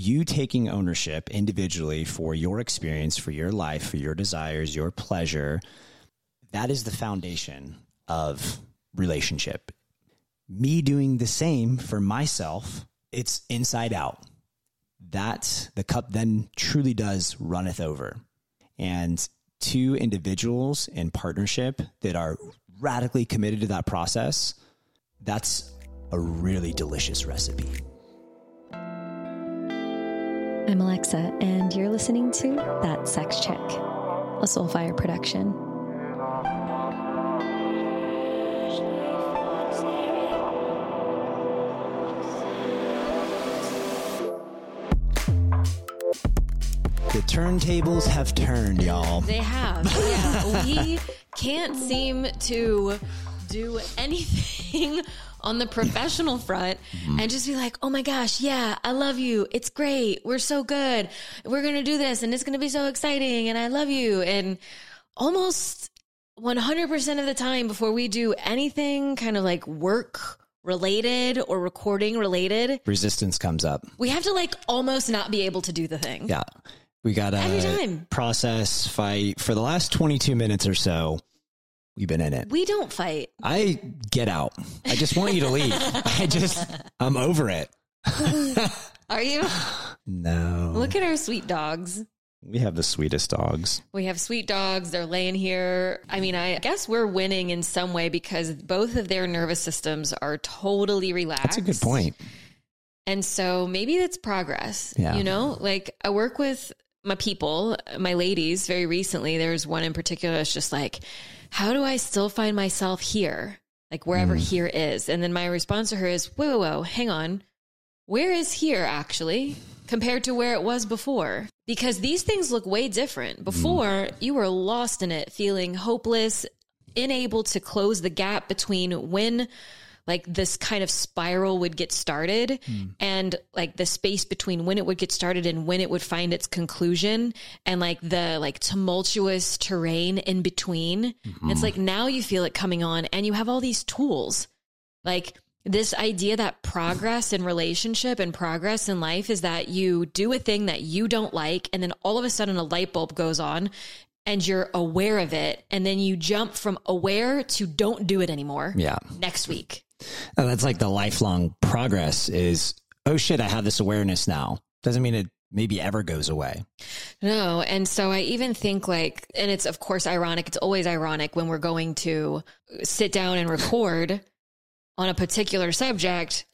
you taking ownership individually for your experience, for your life, for your desires, your pleasure, that is the foundation of relationship. Me doing the same for myself, it's inside out. That the cup then truly does runneth over. And two individuals in partnership that are radically committed to that process, that's a really delicious recipe. I'm Alexa, and you're listening to That Sex Chick, a Soulfire production. The turntables have turned, y'all. They have. Yeah. we can't seem to do anything on the professional front and just be like, oh my gosh, yeah, I love you. It's great. We're so good. We're going to do this and it's going to be so exciting and I love you. And almost 100% of the time before we do anything kind of like work related or recording related, Resistance comes up. we have to like almost not be able to do the thing. Yeah. We got to process, fight. For the last 22 minutes or so, we've been in it. We don't fight. I get out. I just want you to leave. I just, I'm over it. Are you? No. Look at our sweet dogs. we have the sweetest dogs. We have sweet dogs. They're laying here. I mean, I guess we're winning in some way because both of their nervous systems are totally relaxed. That's a good point. And so maybe that's progress. Yeah. You know, like I work with my people, my ladies, very recently. There's one in particular that's just like, how do I still find myself here? Like wherever Mm. here is. And then my response to her is, whoa, whoa, whoa, hang on. Where is here actually compared to where it was before? Because these things look way different. Before, you were lost in it, feeling hopeless, unable to close the gap between when like this kind of spiral would get started hmm. and like the space between when it would get started and when it would find its conclusion and like the like tumultuous terrain in between. Mm-hmm. It's like now you feel it coming on and you have all these tools. Like this idea that progress in relationship and progress in life is that you do a thing that you don't like and then all of a sudden a light bulb goes on and you're aware of it and then you jump from aware to don't do it anymore Yeah. next week. And that's like the lifelong progress is, oh shit, I have this awareness now. Doesn't mean it maybe ever goes away. No. And so I even think like, and it's of course ironic. It's always ironic when we're going to sit down and record on a particular subject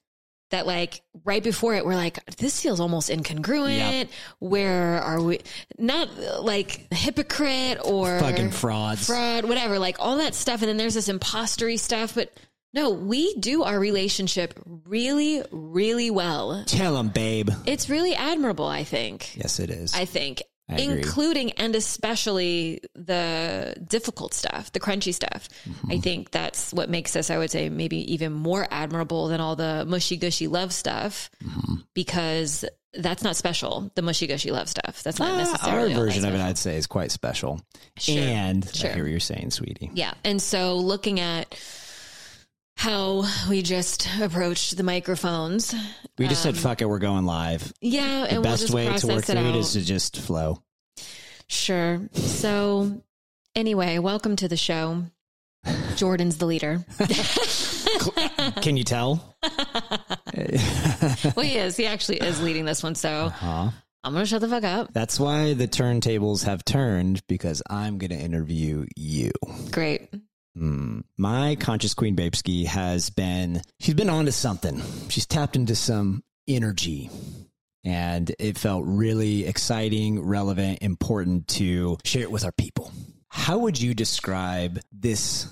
that like right before it, we're like, this feels almost incongruent. Yep. Where are we? Not like hypocrite or Fucking frauds. fraud, whatever, like all that stuff. And then there's this impostery stuff. But no, we do our relationship really, really well. Tell them, babe. It's really admirable, I think. Yes, it is. I think, I including and especially the difficult stuff, the crunchy stuff. Mm-hmm. I think that's what makes us, I would say, maybe even more admirable than all the mushy gushy love stuff Mm-hmm. because that's not special. The mushy gushy love stuff. That's not Ah, necessarily our version of it. I'd say, is quite special. Sure, And sure. I hear what you're saying, sweetie. Yeah. And so looking at how we just approached the microphones. We just said, um, fuck it, we're going live. Yeah. The and we'll best just way to work it through it out. is to just flow. Sure. So, anyway, welcome to the show. Jordan's the leader. Can you tell? well, he is. He actually is leading this one. So, Huh? I'm going to shut the fuck up. That's why the turntables have turned because I'm going to interview you. Great. Hmm. My conscious queen Babeski has been, she's been onto something. She's tapped into some energy. And it felt really exciting, relevant, important to share it with our people. How would you describe this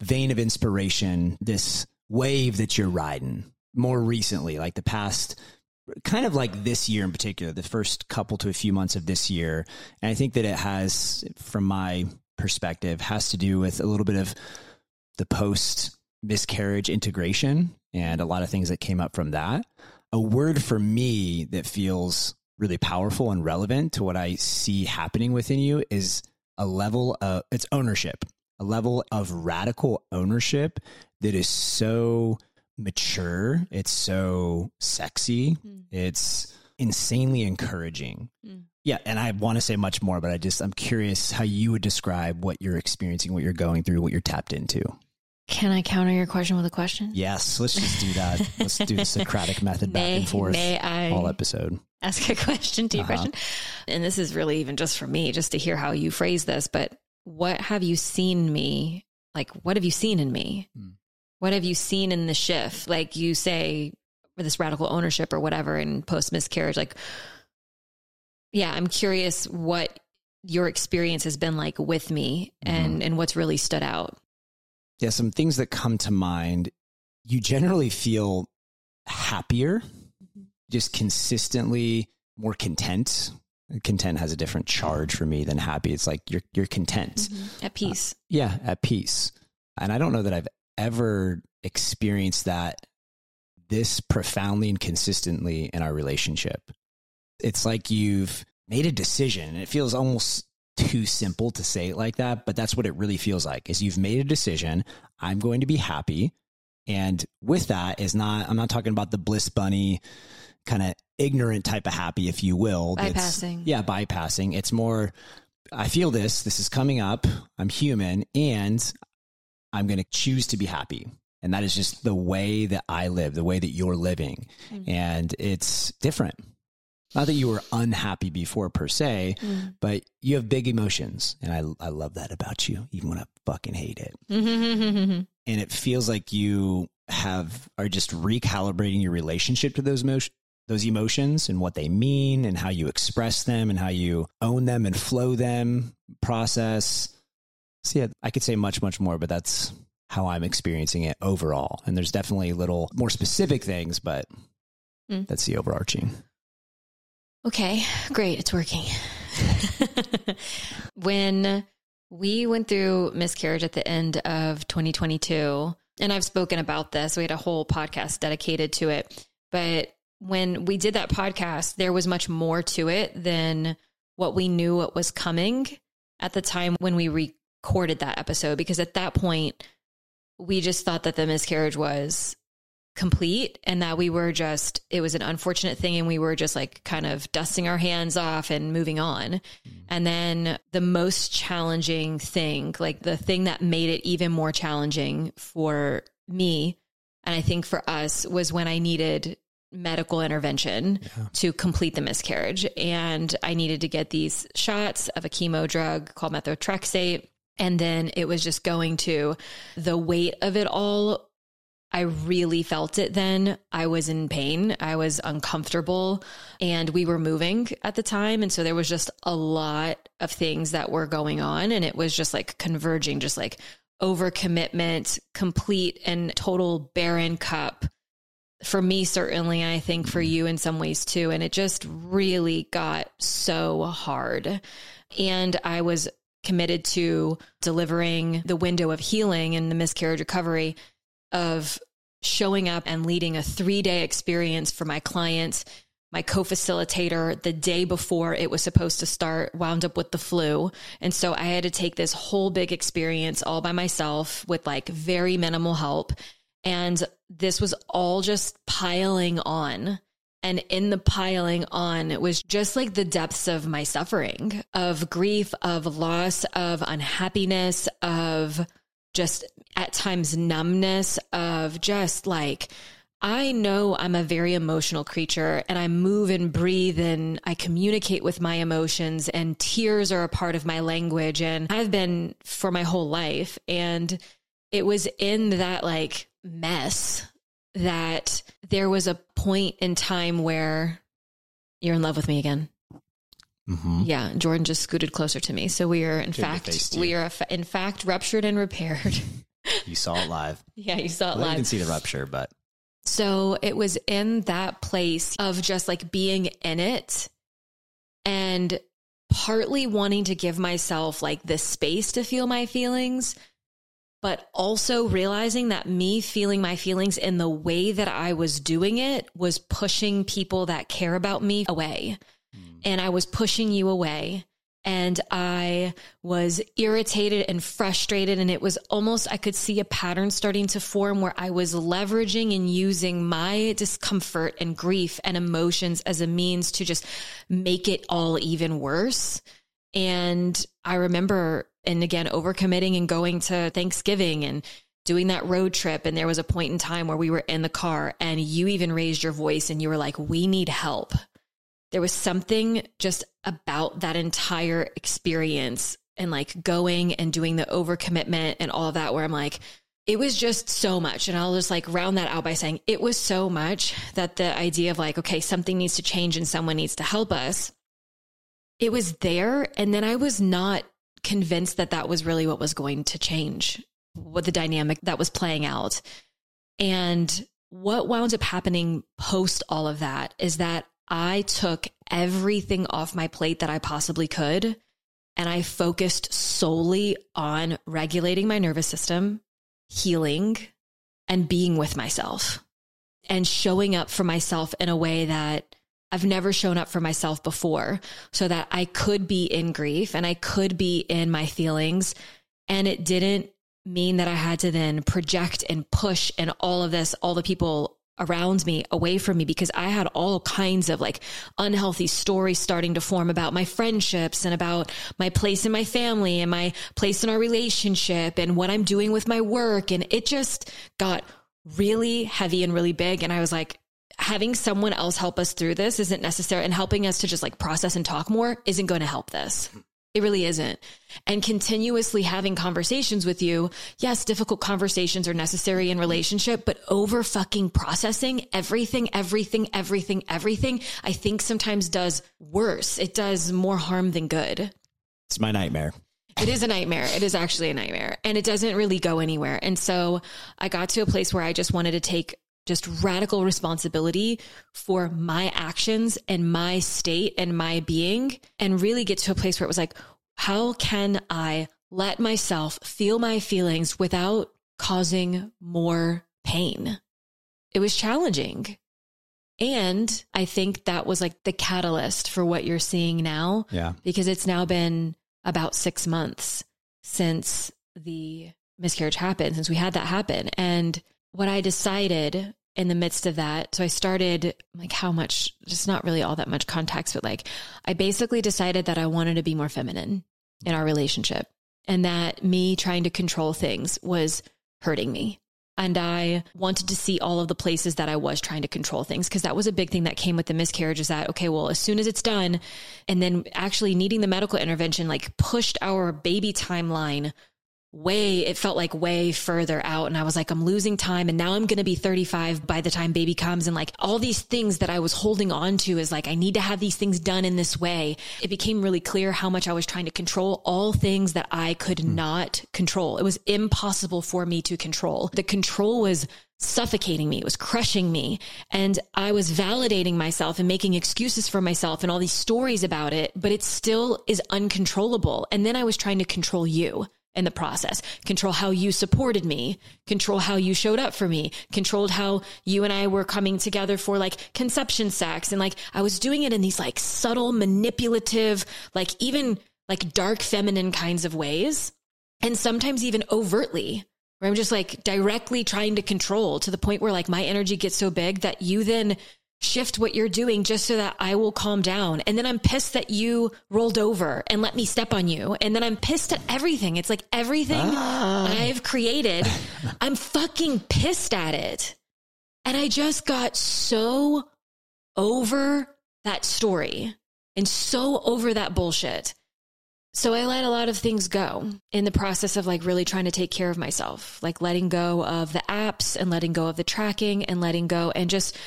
vein of inspiration, this wave that you're riding more recently, like the past, kind of like this year in particular, the first couple to a few months of this year? And I think that it has, from my perspective, has to do with a little bit of the post miscarriage integration and a lot of things that came up from that. A word for me that feels really powerful and relevant to what I see happening within you is a level of it's ownership, a level of radical ownership that is so mature, it's so sexy, it's insanely encouraging. Mm. Yeah, and I want to say much more, but I just I'm curious how you would describe what you're experiencing, what you're going through, what you're tapped into. Can I counter your question with a question? Yes, let's just do that. let's do the Socratic method back May- and forth may I- all episode. ask a question to your Uh-huh. question. And this is really even just for me, just to hear how you phrase this. But what have you seen me? Like, what have you seen in me? Hmm. What have you seen in the shift? Like you say, for this radical ownership or whatever in post miscarriage. Like, yeah, I'm curious what your experience has been like with me and mm-hmm. and what's really stood out. Yeah, some things that come to mind. You generally feel happier, mm-hmm. just consistently more content. Content has a different charge for me than happy. It's like you're you're content. Mm-hmm. At uh, peace. Yeah, at peace. And I don't know that I've ever experienced that this profoundly and consistently in our relationship. It's like you've made a decision and it feels almost too simple to say it like that, but that's what it really feels like. Is you've made a decision, I'm going to be happy. And with that is not I'm not talking about the bliss bunny kind of ignorant type of happy if you will. Bypassing. yeah, bypassing. It's more I feel this, this is coming up. I'm human and I'm going to choose to be happy. And that is just the way that I live, the way that you're living. Mhm. And it's different. Not that you were unhappy before per se, Mm. but you have big emotions. And I, I love that about you, even when I fucking hate it. And it feels like you have, are just recalibrating your relationship to those emotions. Those emotions and what they mean, and how you express them, and how you own them and flow them, process. So, yeah, I could say much, much more, but that's how I'm experiencing it overall. And there's definitely little more specific things, but Mm. that's the overarching. Okay, great. It's working. when we went through miscarriage at the end of 2022, and I've spoken about this, we had a whole podcast dedicated to it. But when we did that podcast, there was much more to it than what we knew what was coming at the time when we recorded that episode. Because at that point, we just thought that the miscarriage was complete and that we were just it was an unfortunate thing and we were just like kind of dusting our hands off and moving on. Mm-hmm. And then the most challenging thing like the thing that made it even more challenging for me and i think for us was when i needed medical intervention Yeah. to complete the miscarriage. And i needed to get these shots of a chemo drug called methotrexate. And then it was just going to the weight of it all I really felt it then. I was in pain. I was uncomfortable and we were moving at the time. And so there was just a lot of things that were going on. And it was just like converging, just like overcommitment, complete and total barren cup. For me, certainly, I think for you in some ways too. And it just really got so hard. And I was committed to delivering the window of healing and the miscarriage recovery of showing up and leading a three day experience for my clients. My co facilitator, the day before it was supposed to start, wound up with the flu. And so I had to take this whole big experience all by myself with like very minimal help. And this was all just piling on. And in the piling on, it was just like the depths of my suffering, of grief, of loss, of unhappiness, of just at times numbness of just like I know I'm a very emotional creature and I move and breathe and I communicate with my emotions and tears are a part of my language and I've been for my whole life and it was in that like mess that there was a point in time where you're in love with me again. Mm-hmm. Yeah, Jordan just scooted closer to me. So we are in fact we are in fact ruptured and repaired. You saw it live. yeah, you saw it Well, you live. can see the rupture, but So it was in that place of just like being in it and partly wanting to give myself like this space to feel my feelings, but also realizing that me feeling my feelings in the way that I was doing it was pushing people that care about me away. And I was pushing you away. and I was irritated and frustrated. And it was almost, I could see a pattern starting to form where I was leveraging and using my discomfort and grief and emotions as a means to just make it all even worse. And I remember, and again, overcommitting and going to Thanksgiving and doing that road trip. And there was a point in time where we were in the car and you even raised your voice and you were like, we need help there was something just about that entire experience and like going and doing the overcommitment and all of that where I'm like, it was just so much. And I'll just like round that out by saying it was so much that the idea of like, okay, something needs to change and someone needs to help us. It was there. And then I was not convinced that that was really what was going to change, what the dynamic that was playing out. And what wound up happening post all of that is that I took everything off my plate that I possibly could and I focused solely on regulating my nervous system, healing, and being with myself and showing up for myself in a way that I've never shown up for myself before so that I could be in grief and I could be in my feelings. And it didn't mean that I had to then project and push and all of this, all the people around me away from me because I had all kinds of like unhealthy stories starting to form about my friendships and about my place in my family and my place in our relationship and what I'm doing with my work. And it just got really heavy and really big. And I was like, having someone else help us through this isn't necessary and helping us to just like process and talk more isn't going to help this. It really isn't. And continuously having conversations with you. Yes, difficult conversations are necessary in relationship, but over fucking processing everything, everything, everything, everything, I think sometimes does worse. It does more harm than good. It's my nightmare. It is a nightmare. It is actually a nightmare and it doesn't really go anywhere. And so I got to a place where I just wanted to take just radical responsibility for my actions and my state and my being and really get to a place where it was like, how can I let myself feel my feelings without causing more pain? It was challenging. And I think that was like the catalyst for what you're seeing now. Yeah. Because it's now been about six months since the miscarriage happened, since we had that happen. And what I decided in the midst of that, so I started like how much, just not really all that much context, but like I basically decided that I wanted to be more feminine in our relationship and that me trying to control things was hurting me. And I wanted to see all of the places that I was trying to control things because that was a big thing that came with the miscarriage is that, okay, well, as soon as it's done, and then actually needing the medical intervention, like pushed our baby timeline way it felt like way further out and i was like i'm losing time and now i'm going to be 35 by the time baby comes and like all these things that i was holding on to is like i need to have these things done in this way it became really clear how much i was trying to control all things that i could mm. not control it was impossible for me to control the control was suffocating me. It was crushing me. And I was validating myself and making excuses for myself and all these stories about it, but it still is uncontrollable. And then I was trying to control you in the process, control how you supported me, control how you showed up for me, controlled how you and I were coming together for like conception sex. And like I was doing it in these like subtle, manipulative, like even like dark feminine kinds of ways. And sometimes even overtly, where I'm just like directly trying to control to the point where like my energy gets so big that you then shift what you're doing just so that I will calm down. And then I'm pissed that you rolled over and let me step on you. And then I'm pissed at everything. It's like everything ah. I've created, I'm fucking pissed at it. And I just got so over that story and so over that bullshit. So I let a lot of things go in the process of like really trying to take care of myself, like letting go of the apps and letting go of the tracking and letting go and just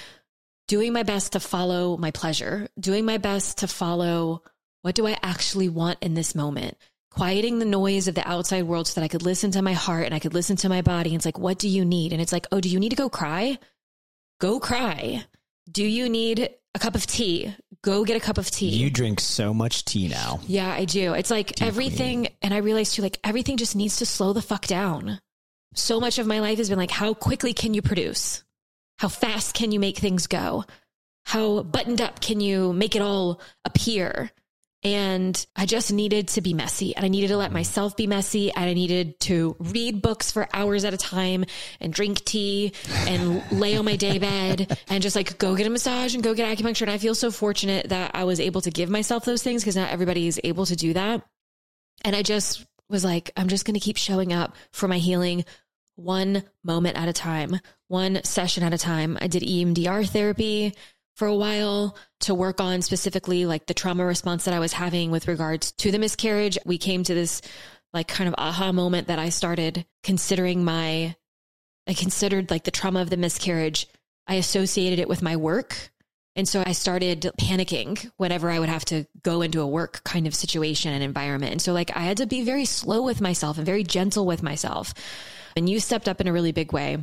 doing my best to follow my pleasure, doing my best to follow what do I actually want in this moment, quieting the noise of the outside world so that I could listen to my heart and I could listen to my body. And it's like, what do you need? And it's like, oh, do you need to go cry? Go cry. Do you need a cup of tea? Go get a cup of tea. You drink so much tea now. Yeah, I do. It's like tea everything, queen. and I realized too, like everything just needs to slow the fuck down. So much of my life has been like, how quickly can you produce? How fast can you make things go? How buttoned up can you make it all appear? And I just needed to be messy and I needed to let myself be messy and I needed to read books for hours at a time and drink tea and lay on my day bed and just like go get a massage and go get acupuncture. And I feel so fortunate that I was able to give myself those things because not everybody is able to do that. And I just was like, I'm just going to keep showing up for my healing one moment at a time, one session at a time. I did EMDR therapy for a while to work on specifically like the trauma response that I was having with regards to the miscarriage. We came to this like kind of aha moment that I started considering my, I considered like the trauma of the miscarriage. I associated it with my work. And so I started panicking whenever I would have to go into a work kind of situation and environment. And so like I had to be very slow with myself and very gentle with myself. And you stepped up in a really big way.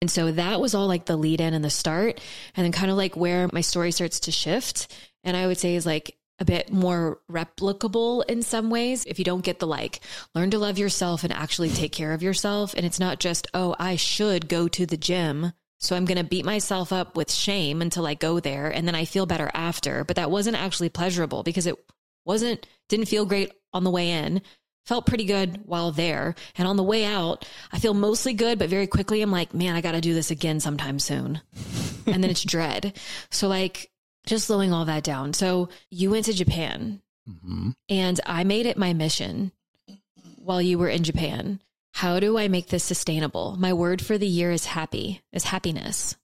And so that was all like the lead in and the start. And then kind of like where my story starts to shift. And I would say is like a bit more replicable in some ways. If you don't get the like, learn to love yourself and actually take care of yourself. And it's not just, oh, I should go to the gym. So I'm going to beat myself up with shame until I go there. And then I feel better after. But that wasn't actually pleasurable because it wasn't, didn't feel great on the way in felt pretty good while there. And on the way out, I feel mostly good, but very quickly I'm like, man, I got to do this again sometime soon. and then it's dread. So, like, just slowing all that down. So, you went to Japan, mm-hmm. and I made it my mission while you were in Japan. How do I make this sustainable? My word for the year is happy, is happiness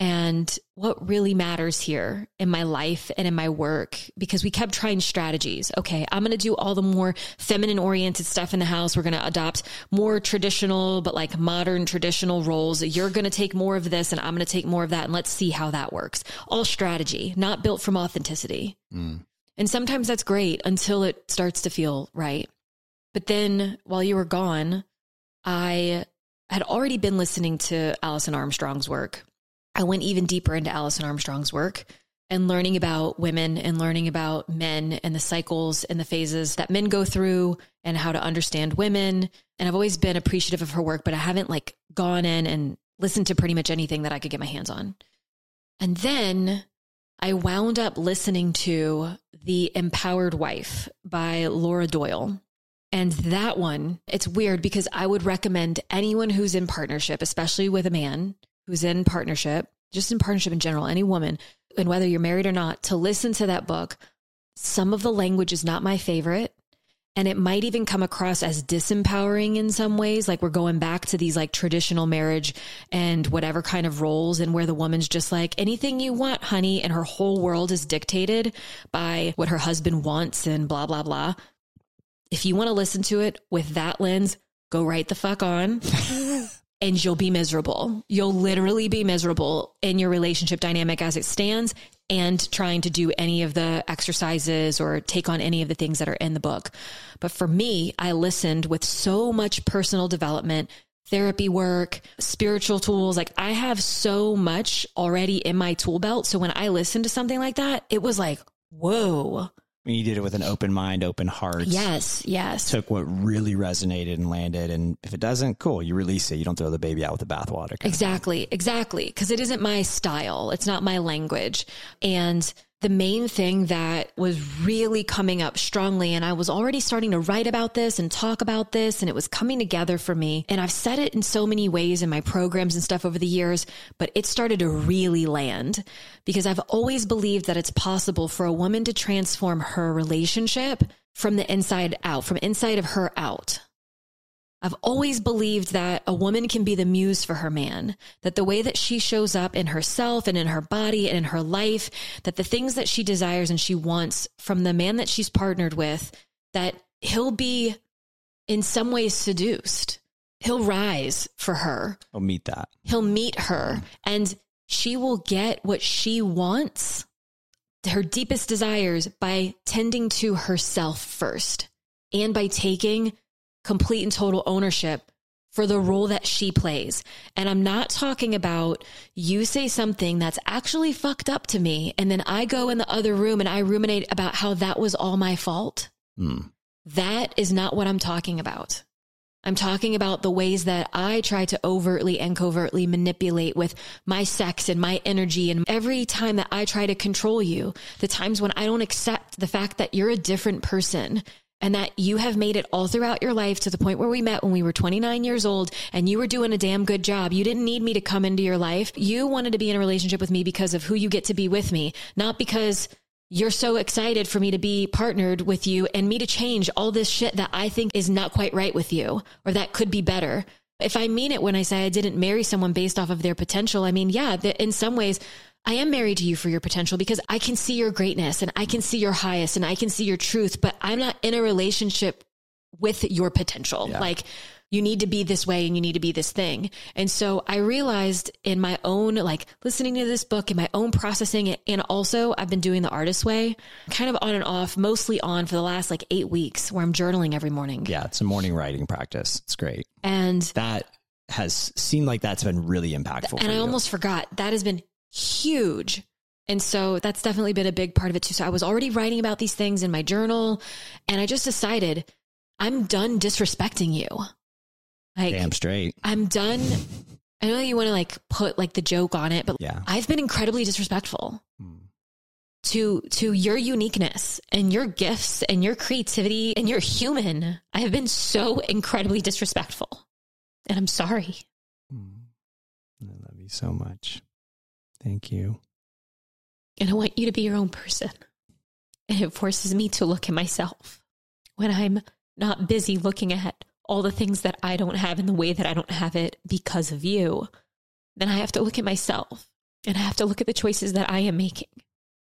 and what really matters here in my life and in my work because we kept trying strategies. Okay, I'm going to do all the more feminine oriented stuff in the house. We're going to adopt more traditional, but like modern traditional roles. You're going to take more of this and I'm going to take more of that. And let's see how that works. All strategy, not built from authenticity. Mm. And sometimes that's great until it starts to feel right. But then while you were gone, I had already been listening to Alison Armstrong's work I went even deeper into Alison Armstrong's work and learning about women and learning about men and the cycles and the phases that men go through and how to understand women. And I've always been appreciative of her work, but I haven't like gone in and listened to pretty much anything that I could get my hands on. And then I wound up listening to The Empowered Wife by Laura Doyle. And that one, it's weird because I would recommend anyone who's in partnership, especially with a man, who's in partnership, just in partnership in general, any woman, and whether you're married or not, to listen to that book. Some of the language is not my favorite. And it might even come across as disempowering in some ways. Like we're going back to these like traditional marriage and whatever kind of roles, and where the woman's just like, anything you want, honey. And her whole world is dictated by what her husband wants and blah, blah, blah. If you want to listen to it with that lens, go right the fuck on. and you'll be miserable. You'll literally be miserable in your relationship dynamic as it stands and trying to do any of the exercises or take on any of the things that are in the book. But for me, I listened with so much personal development, therapy work, spiritual tools. Like I have so much already in my tool belt. So when I listened to something like that, it was like, whoa, you did it with an open mind, open heart. Yes, yes. Took what really resonated and landed. And if it doesn't, cool, you release it. You don't throw the baby out with the bathwater. Exactly, exactly. Because it isn't my style, it's not my language. And the main thing that was really coming up strongly, and I was already starting to write about this and talk about this, and it was coming together for me. And I've said it in so many ways in my programs and stuff over the years, but it started to really land because I've always believed that it's possible for a woman to transform her relationship from the inside out, from inside of her out. I've always believed that a woman can be the muse for her man, that the way that she shows up in herself and in her body and in her life, that the things that she desires and she wants from the man that she's partnered with, that he'll be in some ways seduced. He'll rise for her. He'll meet that. He'll meet her and she will get what she wants, her deepest desires by tending to herself first and by taking complete and total ownership for the role that she plays. And I'm not talking about you say something that's actually fucked up to me. And then I go in the other room and I ruminate about how that was all my fault. Mm. That is not what I'm talking about. I'm talking about the ways that I try to overtly and covertly manipulate with my sex and my energy. And every time that I try to control you, the times when I don't accept the fact that you're a different person and that you have made it all throughout your life to the point where we met when we were 29 years old and you were doing a damn good job. You didn't need me to come into your life. You wanted to be in a relationship with me because of who you get to be with me, not because you're so excited for me to be partnered with you and me to change all this shit that I think is not quite right with you or that could be better. If I mean it when I say I didn't marry someone based off of their potential, I mean, yeah, in some ways, I am married to you for your potential because I can see your greatness and I can see your highest and I can see your truth, but I'm not in a relationship with your potential. Yeah. Like you need to be this way and you need to be this thing. And so I realized in my own, like listening to this book and my own processing it. And also I've been doing the artist way kind of on and off, mostly on for the last like eight weeks where I'm journaling every morning. Yeah. It's a morning writing practice. It's great. And that has seemed like that's been really impactful. And I you. almost forgot that has been huge. And so that's definitely been a big part of it too. So I was already writing about these things in my journal and I just decided I'm done disrespecting you. Like, Damn straight. I'm done. I know you want to like put like the joke on it, but yeah. I've been incredibly disrespectful hmm. to to your uniqueness and your gifts and your creativity and your human. I have been so incredibly disrespectful, and I'm sorry. Hmm. I love you so much. Thank you. And I want you to be your own person. And it forces me to look at myself when I'm not busy looking at all the things that I don't have in the way that I don't have it because of you, then I have to look at myself and I have to look at the choices that I am making.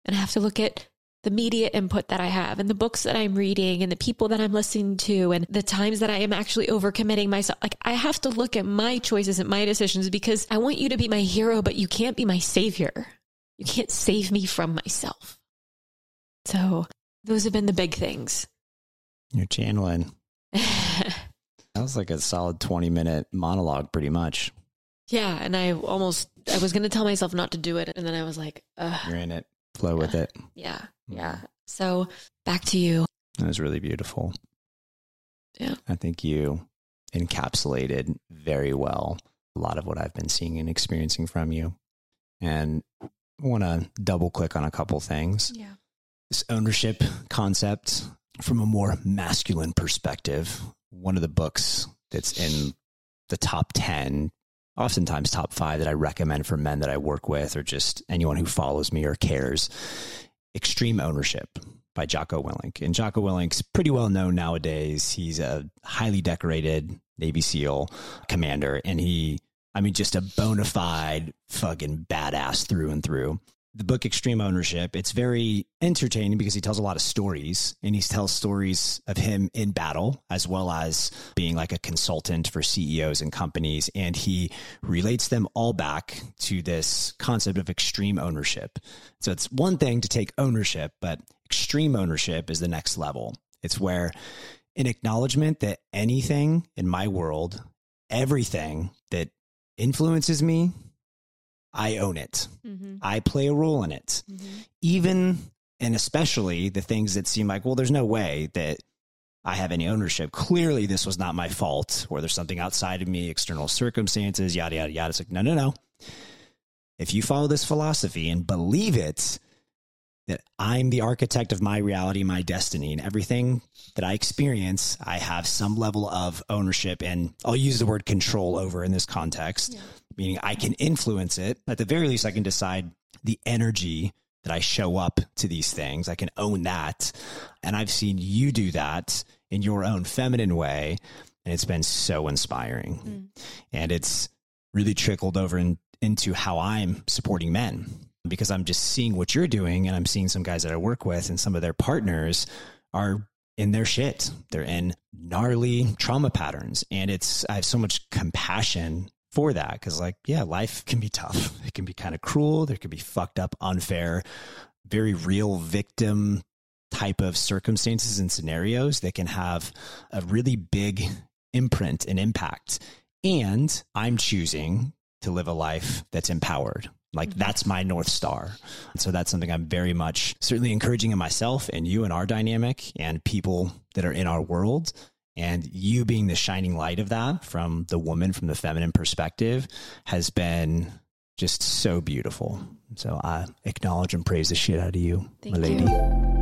And I have to look at the media input that I have and the books that I'm reading and the people that I'm listening to and the times that I am actually overcommitting myself. Like I have to look at my choices and my decisions because I want you to be my hero, but you can't be my savior. You can't save me from myself. So those have been the big things. You're channeling. That was like a solid 20 minute monologue, pretty much. Yeah. And I almost, I was going to tell myself not to do it. And then I was like, Ugh. You're in it. Flow with it. Yeah. Mm. Yeah. So back to you. That was really beautiful. Yeah. I think you encapsulated very well a lot of what I've been seeing and experiencing from you. And I want to double click on a couple things. Yeah. This ownership concept from a more masculine perspective one of the books that's in the top 10 oftentimes top five that I recommend for men that I work with or just anyone who follows me or cares. Extreme Ownership by Jocko Willink. And Jocko Willink's pretty well known nowadays. He's a highly decorated Navy SEAL commander, and he, I mean, just a bona fide fucking badass through and through the book Extreme Ownership, it's very entertaining because he tells a lot of stories and he tells stories of him in battle as well as being like a consultant for CEOs and companies. And he relates them all back to this concept of extreme ownership. So it's one thing to take ownership, but extreme ownership is the next level. It's where an acknowledgement that anything in my world, everything that influences me, I own it. Mm-hmm. I play a role in it. Mm-hmm. Even and especially the things that seem like, well, there's no way that I have any ownership. Clearly, this was not my fault, or there's something outside of me, external circumstances, yada, yada, yada. It's like, no, no, no. If you follow this philosophy and believe it, that I'm the architect of my reality, my destiny, and everything that I experience, I have some level of ownership and I'll use the word control over in this context, yeah. Meaning I can influence it. At the very least, I can decide the energy that I show up to these things. I can own that. And I've seen you do that in your own feminine way. And it's been so inspiring. Mm. And it's really trickled over in, into how I'm supporting men because I'm just seeing what you're doing and I'm seeing some guys that I work with and some of their partners are in their shit. They're in gnarly trauma patterns. And it's, I have so much compassion for that because, like, yeah, life can be tough. It can be kind of cruel. There can be fucked up, unfair, very real victim type of circumstances and scenarios that can have a really big imprint and impact. And I'm choosing to live a life that's empowered. Like mm-hmm. that's my North Star. And so that's something I'm very much certainly encouraging in myself and you and our dynamic and people that are in our world. And you being the shining light of that from the woman, from the feminine perspective, has been just so beautiful. So I acknowledge and praise the shit out of you, Thank my lady. you.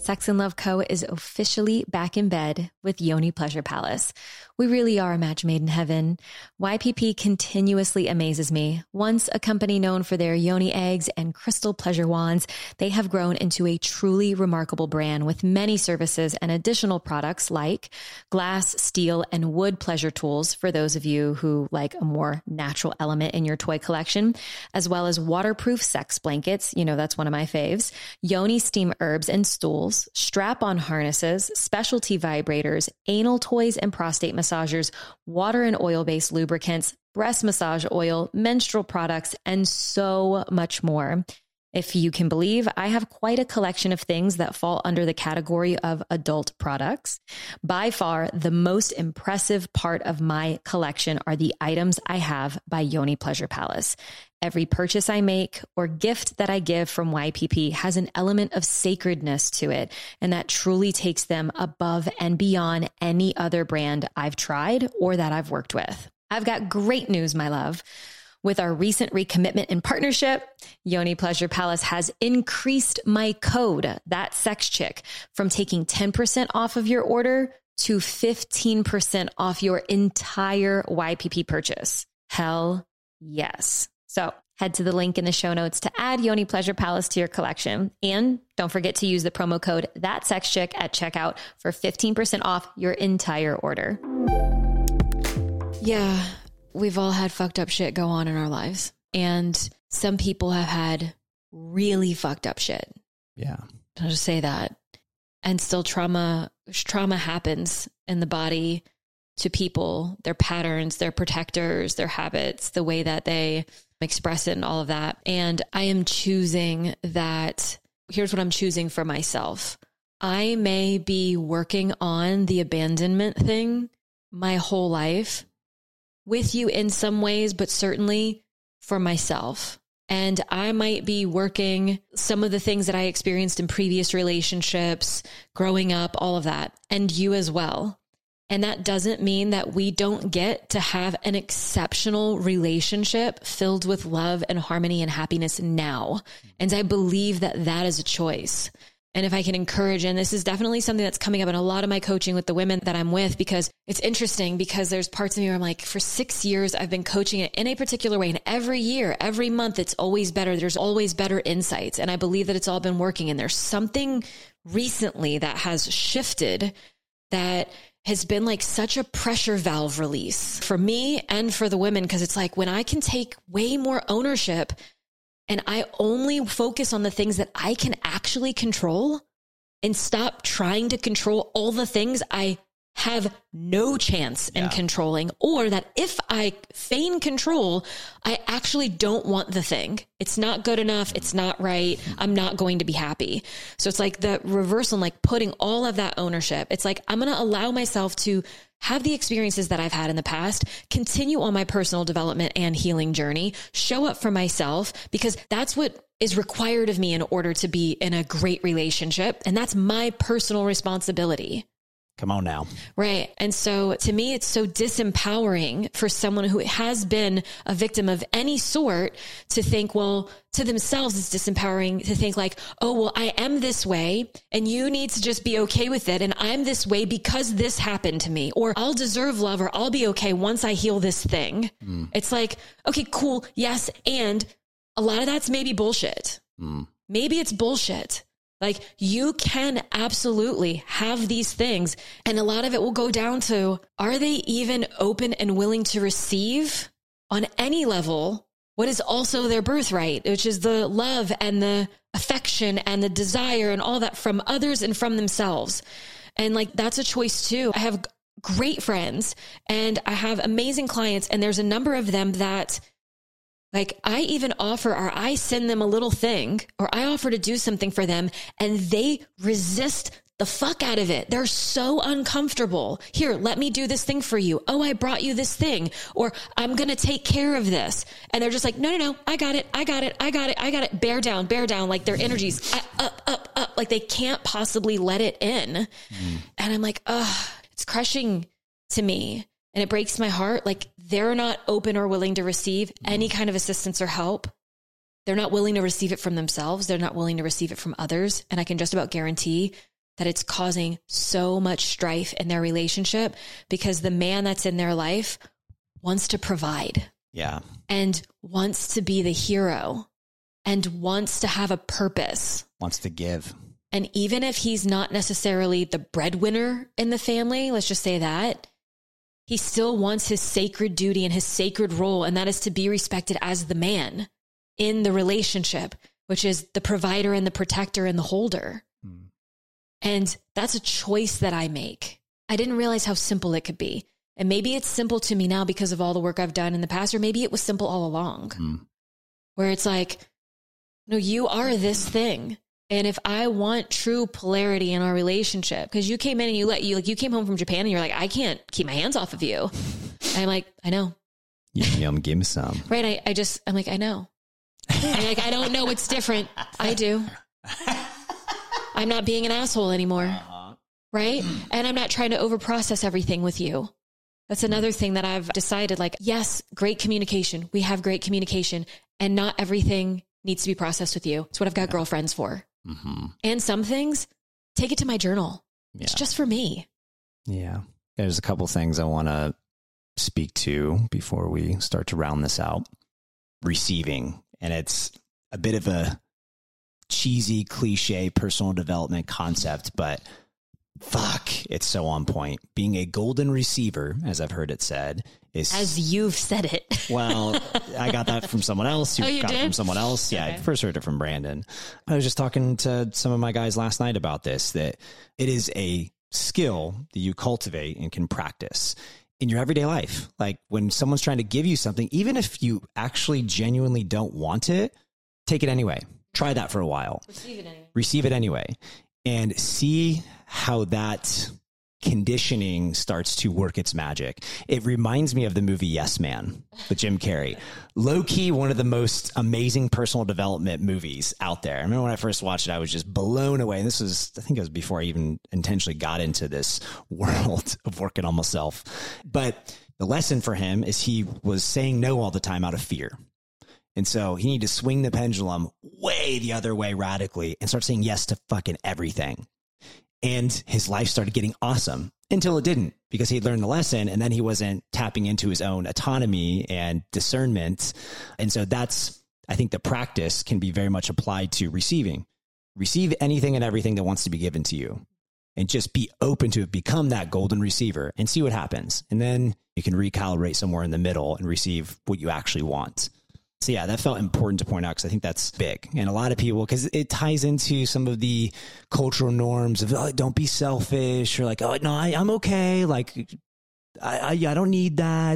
Sex and Love Co. is officially back in bed with Yoni Pleasure Palace. We really are a match made in heaven. YPP continuously amazes me. Once a company known for their Yoni eggs and crystal pleasure wands, they have grown into a truly remarkable brand with many services and additional products like glass, steel, and wood pleasure tools for those of you who like a more natural element in your toy collection, as well as waterproof sex blankets. You know, that's one of my faves. Yoni steam herbs and stools, strap on harnesses, specialty vibrators, anal toys and prostate massagers, water and oil based lubricants, breast massage oil, menstrual products, and so much more. If you can believe, I have quite a collection of things that fall under the category of adult products. By far, the most impressive part of my collection are the items I have by Yoni Pleasure Palace. Every purchase I make or gift that I give from YPP has an element of sacredness to it, and that truly takes them above and beyond any other brand I've tried or that I've worked with. I've got great news, my love. With our recent recommitment and partnership, Yoni Pleasure Palace has increased my code, that sex chick, from taking 10% off of your order to 15% off your entire YPP purchase. Hell yes. So head to the link in the show notes to add Yoni Pleasure Palace to your collection. And don't forget to use the promo code that sex chick at checkout for 15% off your entire order. Yeah, we've all had fucked up shit go on in our lives. And some people have had really fucked up shit. Yeah. I'll just say that. And still trauma trauma happens in the body to people, their patterns, their protectors, their habits, the way that they express it and all of that. And I am choosing that here's what I'm choosing for myself. I may be working on the abandonment thing my whole life with you in some ways, but certainly for myself. And I might be working some of the things that I experienced in previous relationships, growing up, all of that, and you as well. And that doesn't mean that we don't get to have an exceptional relationship filled with love and harmony and happiness now. And I believe that that is a choice. And if I can encourage, and this is definitely something that's coming up in a lot of my coaching with the women that I'm with, because it's interesting because there's parts of me where I'm like, for six years, I've been coaching it in a particular way. And every year, every month, it's always better. There's always better insights. And I believe that it's all been working. And there's something recently that has shifted that has been like such a pressure valve release for me and for the women. Cause it's like when I can take way more ownership and I only focus on the things that I can actually control and stop trying to control all the things I have no chance in Yeah. controlling, or that if I feign control, I actually don't want the thing. It's not good enough. It's not right. I'm not going to be happy. So it's like the reversal, and like putting all of that ownership. It's like I'm going to allow myself to have the experiences that I've had in the past, continue on my personal development and healing journey, show up for myself because that's what is required of me in order to be in a great relationship. And that's my personal responsibility. Come on now. Right. And so to me, it's so disempowering for someone who has been a victim of any sort to think, well, to themselves, it's disempowering to think like, oh, well, I am this way and you need to just be okay with it. And I'm this way because this happened to me, or I'll deserve love, or I'll be okay once I heal this thing. Hmm. It's like, okay, cool. Yes. And a lot of that's maybe bullshit. Hmm. Maybe it's bullshit. Like you can absolutely have these things. And a lot of it will go down to are they even open and willing to receive on any level what is also their birthright, which is the love and the affection and the desire and all that from others and from themselves. And like that's a choice too. I have great friends and I have amazing clients, and there's a number of them that like I even offer or I send them a little thing or I offer to do something for them and they resist the fuck out of it. They're so uncomfortable. Here, let me do this thing for you. Oh, I brought you this thing or I'm going to take care of this. And they're just like, no, no, no, I got it. I got it. I got it. I got it. Bear down, bear down. Like their energies I- up, up, up. like they can't possibly let it in. Mm. And I'm like, ugh, it's crushing to me. And it breaks my heart. Like they're not open or willing to receive any kind of assistance or help. They're not willing to receive it from themselves. They're not willing to receive it from others. And I can just about guarantee that it's causing so much strife in their relationship because the man that's in their life wants to provide Yeah. and wants to be the hero and wants to have a purpose. Wants to give. And even if he's not necessarily the breadwinner in the family, let's just say that, he still wants his sacred duty and his sacred role, and that is to be respected as the man in the relationship, which is the provider and the protector and the holder. Mm. And that's a choice that I make. I didn't realize how simple it could be. And maybe it's simple to me now because of all the work I've done in the past, or maybe it was simple all along, Mm. where it's like, no, you are this thing. And if I want true polarity in our relationship, because you came in and you let you like you came home from Japan and you're like, I can't keep my hands off of you. I'm like, I know. Yum, yum, give me some. Right. I, I just I'm like, I know. I like I don't know what's different. I do. I'm not being an asshole anymore. Uh-huh. Right. And I'm not trying to overprocess everything with you. That's another thing that I've decided like, yes, great communication. We have great communication and not everything needs to be processed with you. It's what I've got girlfriends for. Hmm And some things, take it to my journal. Yeah. It's just for me. Yeah. There's a couple things I want to speak to before we start to round this out. Receiving, and it's a bit of a cheesy, cliche personal development concept, but fuck, it's so on point. Being a golden receiver, as I've heard it said, is As you've said it. well, I got that from someone else who Oh, you got it did? from someone else. Yeah, I first heard it from Brandon. I was just talking to some of my guys last night about this that it is a skill that you cultivate and can practice in your everyday life. Like when someone's trying to give you something, even if you actually genuinely don't want it, take it anyway. Try that for a while Receive it anyway. receive it anyway and see how that conditioning starts to work its magic. It reminds me of the movie Yes Man with Jim Carrey. Low key, one of the most amazing personal development movies out there. I remember when I first watched it, I was just blown away. And this was, I think it was before I even intentionally got into this world of working on myself. But the lesson for him is he was saying no all the time out of fear. And so he needed to swing the pendulum way the other way radically and start saying yes to fucking everything. And his life started getting awesome until it didn't because he learned the lesson and then he wasn't tapping into his own autonomy and discernment. And so that's, I think the practice can be very much applied to receiving. Receive anything and everything that wants to be given to you and just be open to it, become that golden receiver and see what happens. And then you can recalibrate somewhere in the middle and receive what you actually want. So yeah, that felt important to point out because I think that's big, and a lot of people because it ties into some of the cultural norms of oh, don't be selfish or like oh no I, I'm okay like I, I I don't need that.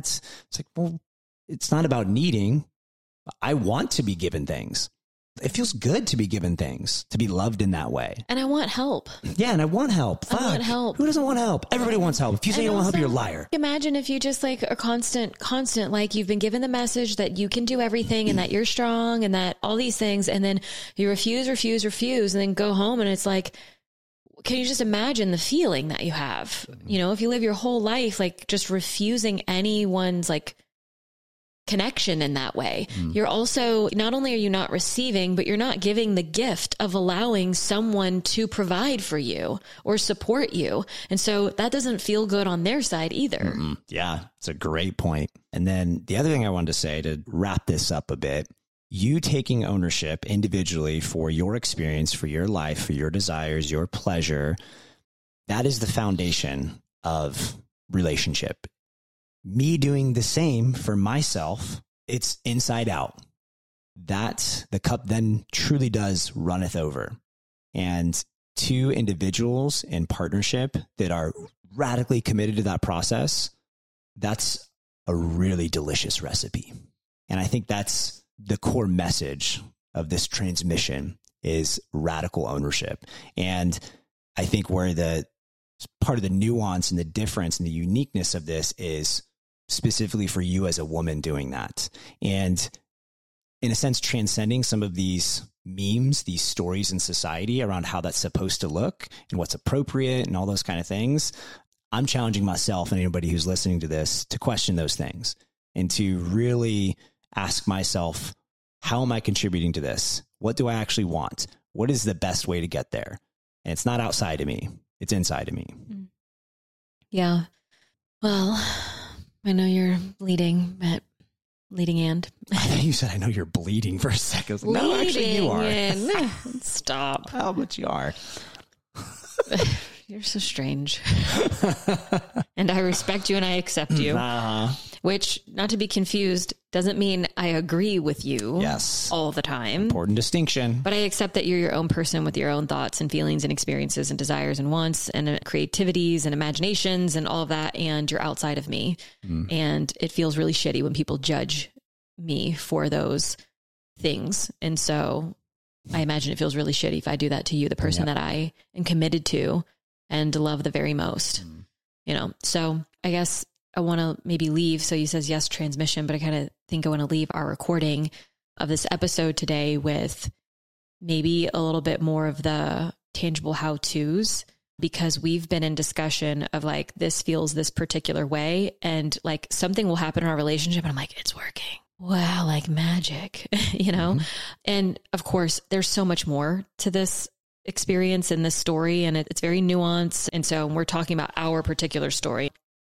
It's like well, it's not about needing. I want to be given things. It feels good to be given things, to be loved in that way. And I want help. Yeah, and I want help. I want help. Who doesn't want help? Everybody wants help. If you say And you don't want help, you're a liar. Imagine if you just like are constant, constant, like you've been given the message that you can do everything and that you're strong and that all these things, and then you refuse, refuse, refuse, and then go home and it's like, can you just imagine the feeling that you have? You know, if you live your whole life like just refusing anyone's like connection in that way. You're also not only are you not receiving, but you're not giving the gift of allowing someone to provide for you or support you. And so that doesn't feel good on their side either. Mm, Yeah, it's a great point. And then the other thing I wanted to say to wrap this up a bit you taking ownership individually for your experience, for your life, for your desires, your pleasure, that is the foundation of relationship. Me doing the same for myself, it's inside out. That the cup then truly does runneth over. And two individuals in partnership that are radically committed to that process, that's a really delicious recipe. And I think that's the core message of this transmission is radical ownership. And I think where the part of the nuance and the difference and the uniqueness of this is specifically for you as a woman doing that. And in a sense, transcending some of these memes, these stories in society around how that's supposed to look and what's appropriate and all those kind of things. I'm challenging myself and anybody who's listening to this to question those things and to really ask myself, how am I contributing to this? What do I actually want? What is the best way to get there? And it's not outside of me, it's inside of me. Hmm. Yeah. Well, I know you're bleeding, but leading and I thought you said, I know you're bleeding for a second. Like, no, actually, you are. Stop. How much you are. You're so strange. and I respect you and I accept you, Uh-huh. which, not to be confused, doesn't mean I agree with you Yes. all the time. Important distinction. But I accept that you're your own person with your own thoughts and feelings and experiences and desires and wants and uh, creativities and imaginations and all of that. And you're outside of me. And it feels really shitty when people judge me for those things. And so I imagine it feels really shitty if I do that to you, the person that I am committed to and love the very most. Mm-hmm. You know, so I guess I want to maybe leave. So you says yes, transmission, but I kind of think I want to leave our recording of this episode today with maybe a little bit more of the tangible how to's because we've been in discussion of like this feels this particular way and like something will happen in our relationship and I'm like it's working. Wow, like magic, you know? Mm-hmm. And of course, there's so much more to this experience in this story and it, it's very nuanced and so we're talking about our particular story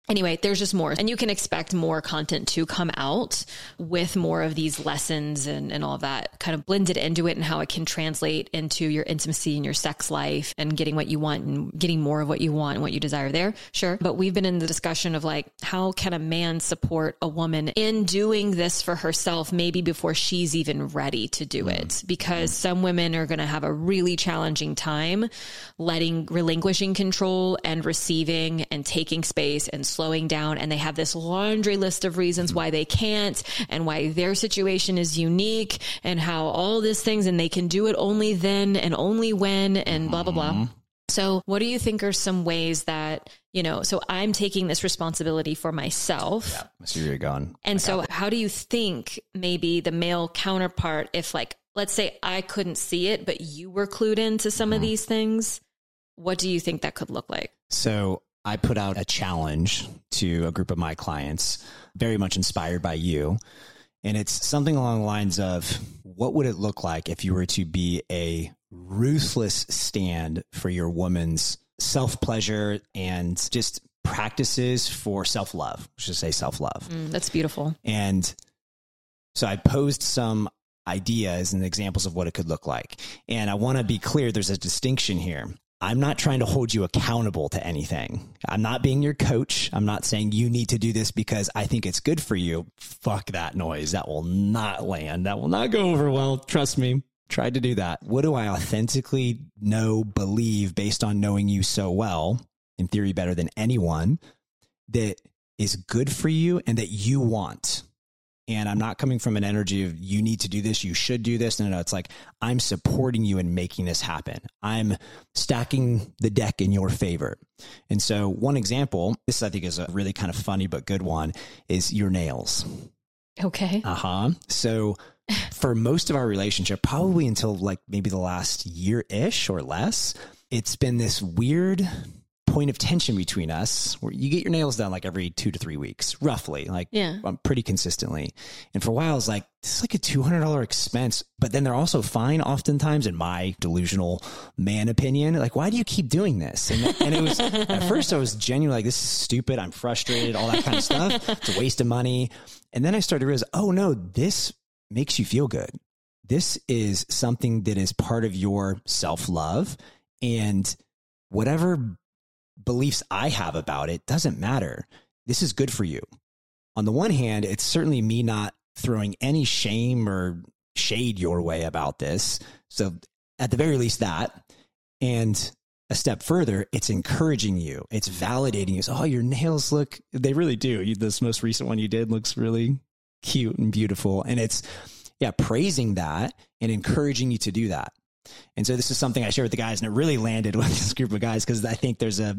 anyway, there's just more. And you can expect more content to come out with more of these lessons and, and all that kind of blended into it and how it can translate into your intimacy and your sex life and getting what you want and getting more of what you want and what you desire there. Sure. But we've been in the discussion of like, how can a man support a woman in doing this for herself, maybe before she's even ready to do mm-hmm. it? Because mm-hmm. some women are going to have a really challenging time letting relinquishing control and receiving and taking space and slowing down. And they have this laundry list of reasons why they can't and why their situation is unique and how all these things and they can do it only then and only when and blah, blah, blah. Mm-hmm. So, what do you think are some ways that, you know, so I'm taking this responsibility for myself. Yeah, I see where you're going. And so, how do you think maybe the male counterpart, if like, let's say I couldn't see it, but you were clued into some of mm-hmm. these things, what do you think that could look like? So I put out a challenge to a group of my clients, very much inspired by you. And it's something along the lines of what would it look like if you were to be a ruthless stand for your woman's self pleasure and just practices for self love? Let's just say self love. Mm, that's beautiful. And so I posed some ideas and examples of what it could look like. And I want to be clear there's a distinction here. I'm not trying to hold you accountable to anything. I'm not being your coach. I'm not saying you need to do this because I think it's good for you. Fuck that noise. That will not land. That will not go over well. Trust me. Tried to do that. What do I authentically know, believe based on knowing you so well, in theory, better than anyone, that is good for you and that you want? And I'm not coming from an energy of you need to do this, you should do this. No, no, it's like I'm supporting you in making this happen. I'm stacking the deck in your favor. And so, one example, this I think is a really kind of funny but good one, is your nails. Okay. Uh huh. So, for most of our relationship, probably until like maybe the last year ish or less, it's been this weird point of tension between us where you get your nails done like every two to three weeks, roughly, like Yeah. um, pretty consistently. And for a while, it's like, this is like a $200 expense, but then they're also fine oftentimes in my delusional man opinion. Like, why do you keep doing this? And, and it was, at first I was genuinely like, this is stupid. I'm frustrated, all that kind of stuff. It's a waste of money. And then I started to realize, oh no, this makes you feel good. This is something that is part of your self love and whatever beliefs I have about it doesn't matter. This is good for you. On the one hand, it's certainly me not throwing any shame or shade your way about this. So, at the very least, that. And a step further, it's encouraging you, it's validating you. So, oh, your nails look, they really do. You, this most recent one you did looks really cute and beautiful. And it's, yeah, praising that and encouraging you to do that. And so this is something I shared with the guys, and it really landed with this group of guys because I think there's a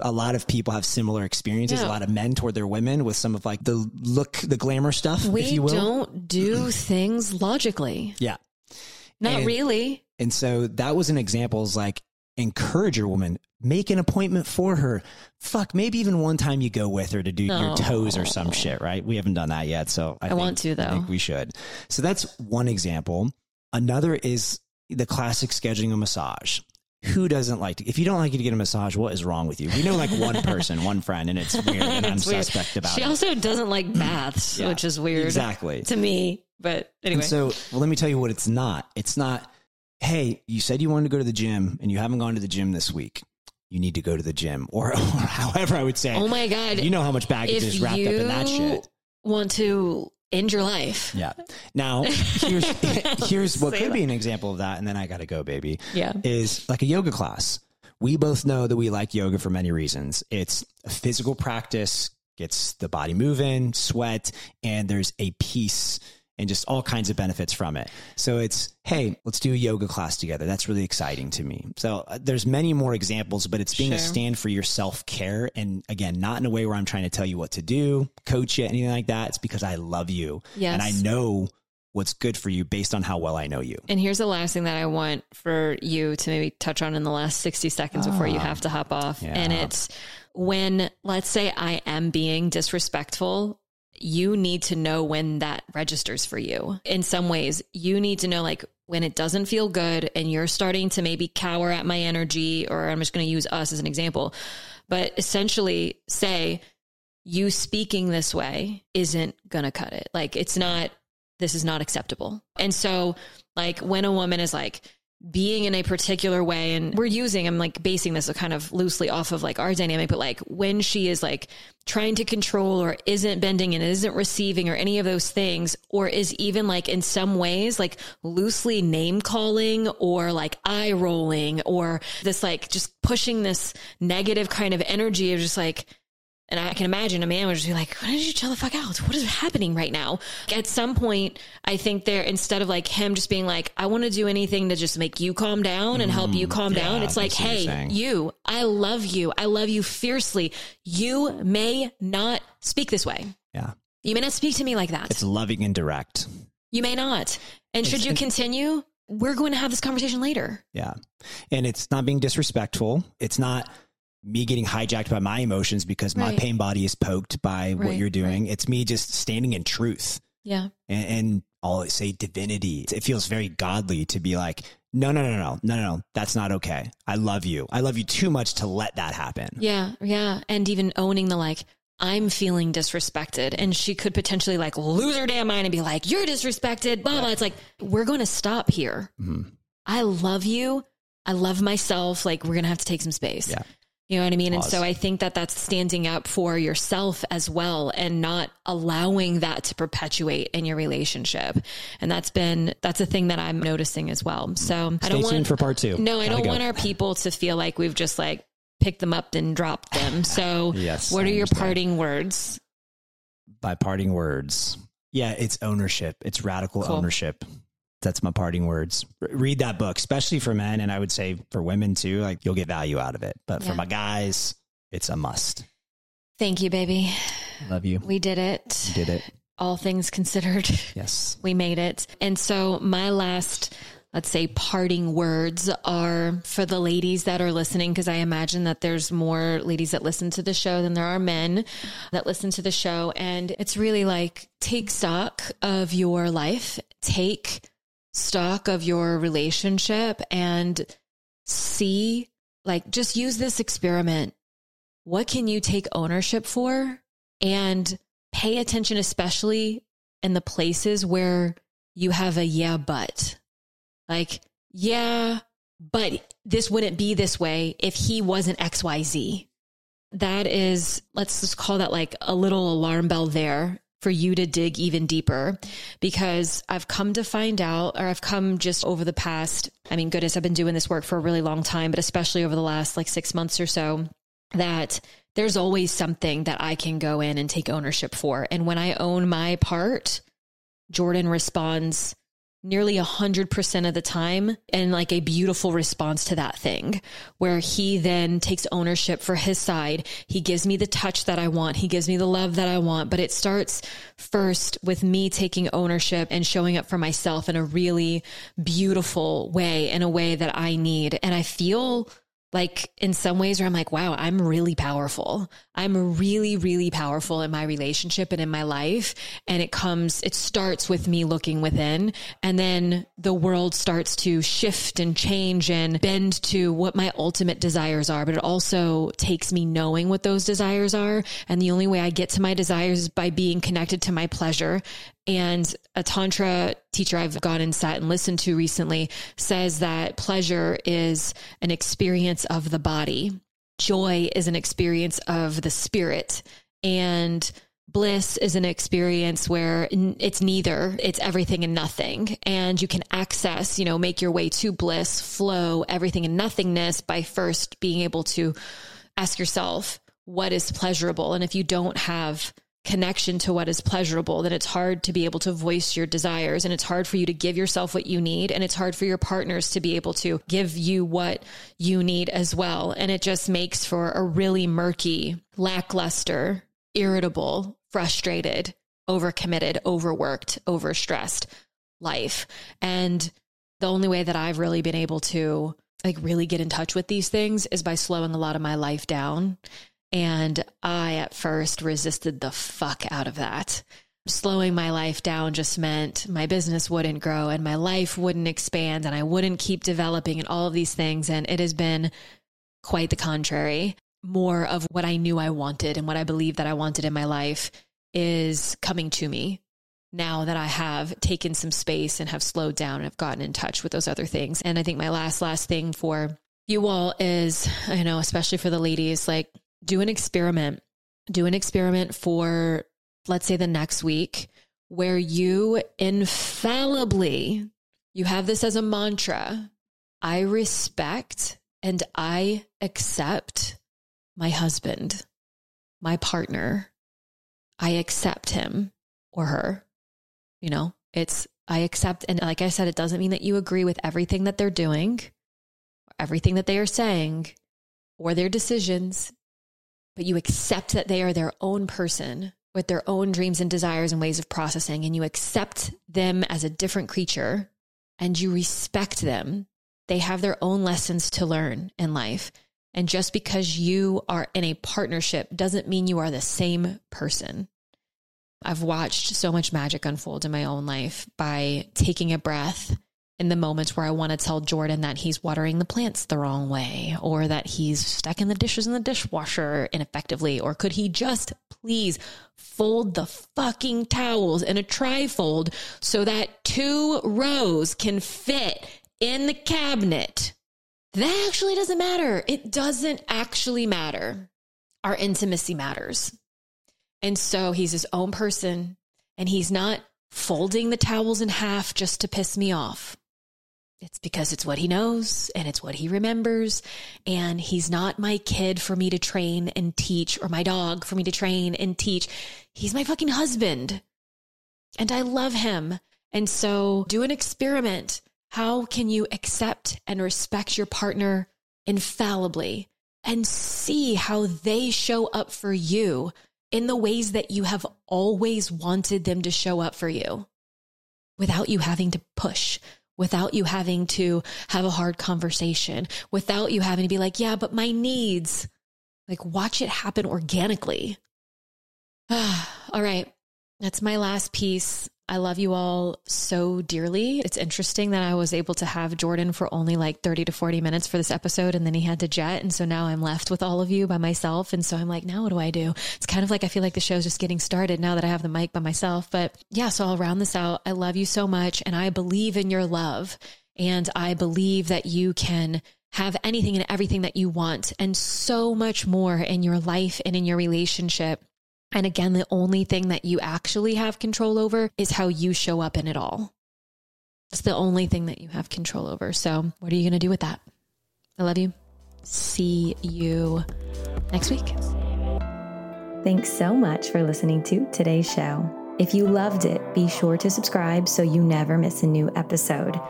a lot of people have similar experiences. Yeah. A lot of men toward their women with some of like the look, the glamour stuff, We if you will. don't do things logically. Yeah. Not And- really. And so that was an example is like encourage your woman, make an appointment for her. Fuck, maybe even one time you go with her to do your toes or some shit, right? We haven't done that yet. So I, I think- want to, though. I think we should. So that's one example. Another is the classic scheduling a massage. Who doesn't like to? If you don't like you to get a massage, what is wrong with you? We know like one person, one friend, and it's weird, and I'm weird. suspect about She it. also doesn't like baths, Yeah, which is weird Exactly. to me. But anyway, And so, well, let me tell you what it's not. It's not, hey, you said you wanted to go to the gym and you haven't gone to the gym this week. You need to go to the gym, or, or however I would say. oh my god, you know how much baggage is wrapped up in that shit. want to end your life, Yeah. Now, here's here's what Say could that. be an example of that, and then I got to go, baby. yeah, Is like a yoga class. We both know that we like yoga for many reasons. It's a physical practice, gets the body moving, sweat, and there's a peace and just all kinds of benefits from it. So it's, hey, let's do a yoga class together. That's really exciting to me. So uh, there's many more examples, but it's being a stand for your self care. And again, not in a way where I'm trying to tell you what to do, coach you, anything like that. It's because I love you. Yes. And I know what's good for you based on how well I know you. And here's the last thing that I want for you to maybe touch on in the last 60 seconds before you have to hop off. Ah. Yeah. And it's when, let's say, I am being disrespectful, you need to know when that registers for you. In some ways, you need to know like when it doesn't feel good and you're starting to maybe cower at my energy, or I'm just going to use us as an example, but essentially say, you speaking this way isn't going to cut it. Like it's not, this is not acceptable. And so, like, when a woman is like being in a particular way, and we're using, I'm like basing this kind of loosely off of like our dynamic, but like when she is like trying to control or isn't bending and isn't receiving or any of those things, or is even like in some ways like loosely name calling or like eye rolling or this like just pushing this negative kind of energy of just like, and I can imagine a man would just be like, why don't you chill the fuck out? What is happening right now? At some point, I think there, instead of like him just being like, I want to do anything to just make you calm down and help you mm, calm yeah, down. It's like, see what you're hey, you, I love you. I love you fiercely. You may not speak this way. Yeah. You may not speak to me like that. It's loving and direct. you may not. And should you continue, we're going to have this conversation later. Yeah. And it's not being disrespectful. It's not me getting hijacked by my emotions because my pain body is poked by what you're doing. It's me just standing in truth Yeah. and, and I'll say divinity. It feels very godly to be like, no, no, no, no, no, no, no. That's not okay. I love you. I love you too much to let that happen. Yeah, yeah. And even owning the like, I'm feeling disrespected. And she could potentially like lose her damn mind and be like, you're disrespected, blah, blah. It's like, we're going to stop here. Mhm. I love you. I love myself. Like, we're going to have to take some space. Yeah. You know what I mean? And so I think that that's standing up for yourself as well and not allowing that to perpetuate in your relationship. And that's been, that's a thing that I'm noticing as well. So I Stay don't tuned want, for part two. no, I don't go. want our people to feel like we've just like picked them up and dropped them. So, Yes, what I are your parting words? by parting words. Yeah, it's ownership. It's radical Cool. ownership. That's my parting words. R- read that book, especially for men, and I would say for women too. Like you'll get value out of it, but Yeah. for my guys, it's a must. Thank you, baby. Love you. We did it. Did it? All things considered, Yes. we made it. And so, my last, let's say, parting words are for the ladies that are listening, because I imagine that there's more ladies that listen to the show than there are men that listen to the show. And it's really like take stock of your life, take stock of your relationship, and see, like, just use this experiment. What can you take ownership for? And pay attention, especially in the places where you have a yeah, but. Like, yeah, but this wouldn't be this way if he wasn't XYZ. That is, let's just call that like a little alarm bell there for you to dig even deeper because I've come to find out, or I've come just over the past, I mean, goodness, I've been doing this work for a really long time, but especially over the last like six months or so, that there's always something that I can go in and take ownership for. And when I own my part, Jordan responds nearly 100% of the time and like a beautiful response to that thing where he then takes ownership for his side. He gives me the touch that I want. He gives me the love that I want, but it starts first with me taking ownership and showing up for myself in a really beautiful way, in a way that I need. And I feel like in some ways where I'm like, wow, I'm really powerful. I'm really, really powerful in my relationship and in my life. And it comes, it starts with me looking within. And then the world starts to shift and change and bend to what my ultimate desires are. But it also takes me knowing what those desires are. And the only way I get to my desires is by being connected to my pleasure and a Tantra teacher I've gone and sat and listened to recently says that pleasure is an experience of the body, joy is an experience of the spirit, and bliss is an experience where it's neither it's everything and nothing. And you can access you know make your way to bliss flow everything and nothingness by first being able to ask yourself what is pleasurable? And if you don't have connection to what is pleasurable, then it's hard to be able to voice your desires and it's hard for you to give yourself what you need. And it's hard for your partners to be able to give you what you need as well. And it just makes for a really murky, lackluster, irritable, frustrated, overcommitted, overworked, overstressed life. And the only way that I've really been able to like really get in touch with these things is by slowing a lot of my life down and I at first resisted the fuck out of that. Slowing my life down just meant my business wouldn't grow and my life wouldn't expand and I wouldn't keep developing and all of these things. And it has been quite the contrary. More of what I knew I wanted and what I believed that I wanted in my life is coming to me now that I have taken some space and have slowed down and have gotten in touch with those other things. And I think my last, last thing for you all is, I know, especially for the ladies, like do an experiment. Do an experiment for, let's say, the next week where you infallibly, you have this as a mantra I respect and I accept my husband, my partner. I accept him or her. You know, it's, I accept. And like I said, it doesn't mean that you agree with everything that they're doing, everything that they are saying, or their decisions but you accept that they are their own person with their own dreams and desires and ways of processing, and you accept them as a different creature and you respect them. They have their own lessons to learn in life. And just because you are in a partnership doesn't mean you are the same person. I've watched so much magic unfold in my own life by taking a breath in the moments where I want to tell Jordan that he's watering the plants the wrong way or that he's stacking the dishes in the dishwasher ineffectively? Or could he just please fold the fucking towels in a trifold so that two rows can fit in the cabinet? That actually doesn't matter. It doesn't actually matter. Our intimacy matters. And so he's his own person and he's not folding the towels in half just to piss me off. It's because it's what he knows and it's what he remembers. And he's not my kid for me to train and teach or my dog for me to train and teach. He's my fucking husband. And I love him. And so do an experiment. How can you accept and respect your partner infallibly and see how they show up for you in the ways that you have always wanted them to show up for you without you having to push, without you having to have a hard conversation, without you having to be like, yeah, but my needs, like watch it happen organically. all right. That's my last piece. I love you all so dearly. It's interesting that I was able to have Jordan for only like 30 to 40 minutes for this episode and then he had to jet. And so now I'm left with all of you by myself. And so I'm like, now what do I do? It's kind of like I feel like the show's just getting started now that I have the mic by myself. But yeah, so I'll round this out. I love you so much and I believe in your love. And I believe that you can have anything and everything that you want and so much more in your life and in your relationship. And again, the only thing that you actually have control over is how you show up in it all. It's the only thing that you have control over. So, what are you going to do with that? I love you. See you next week. Thanks so much for listening to today's show. If you loved it, be sure to subscribe so you never miss a new episode.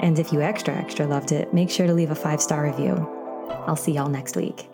And if you extra, extra loved it, make sure to leave a five star review. I'll see y'all next week.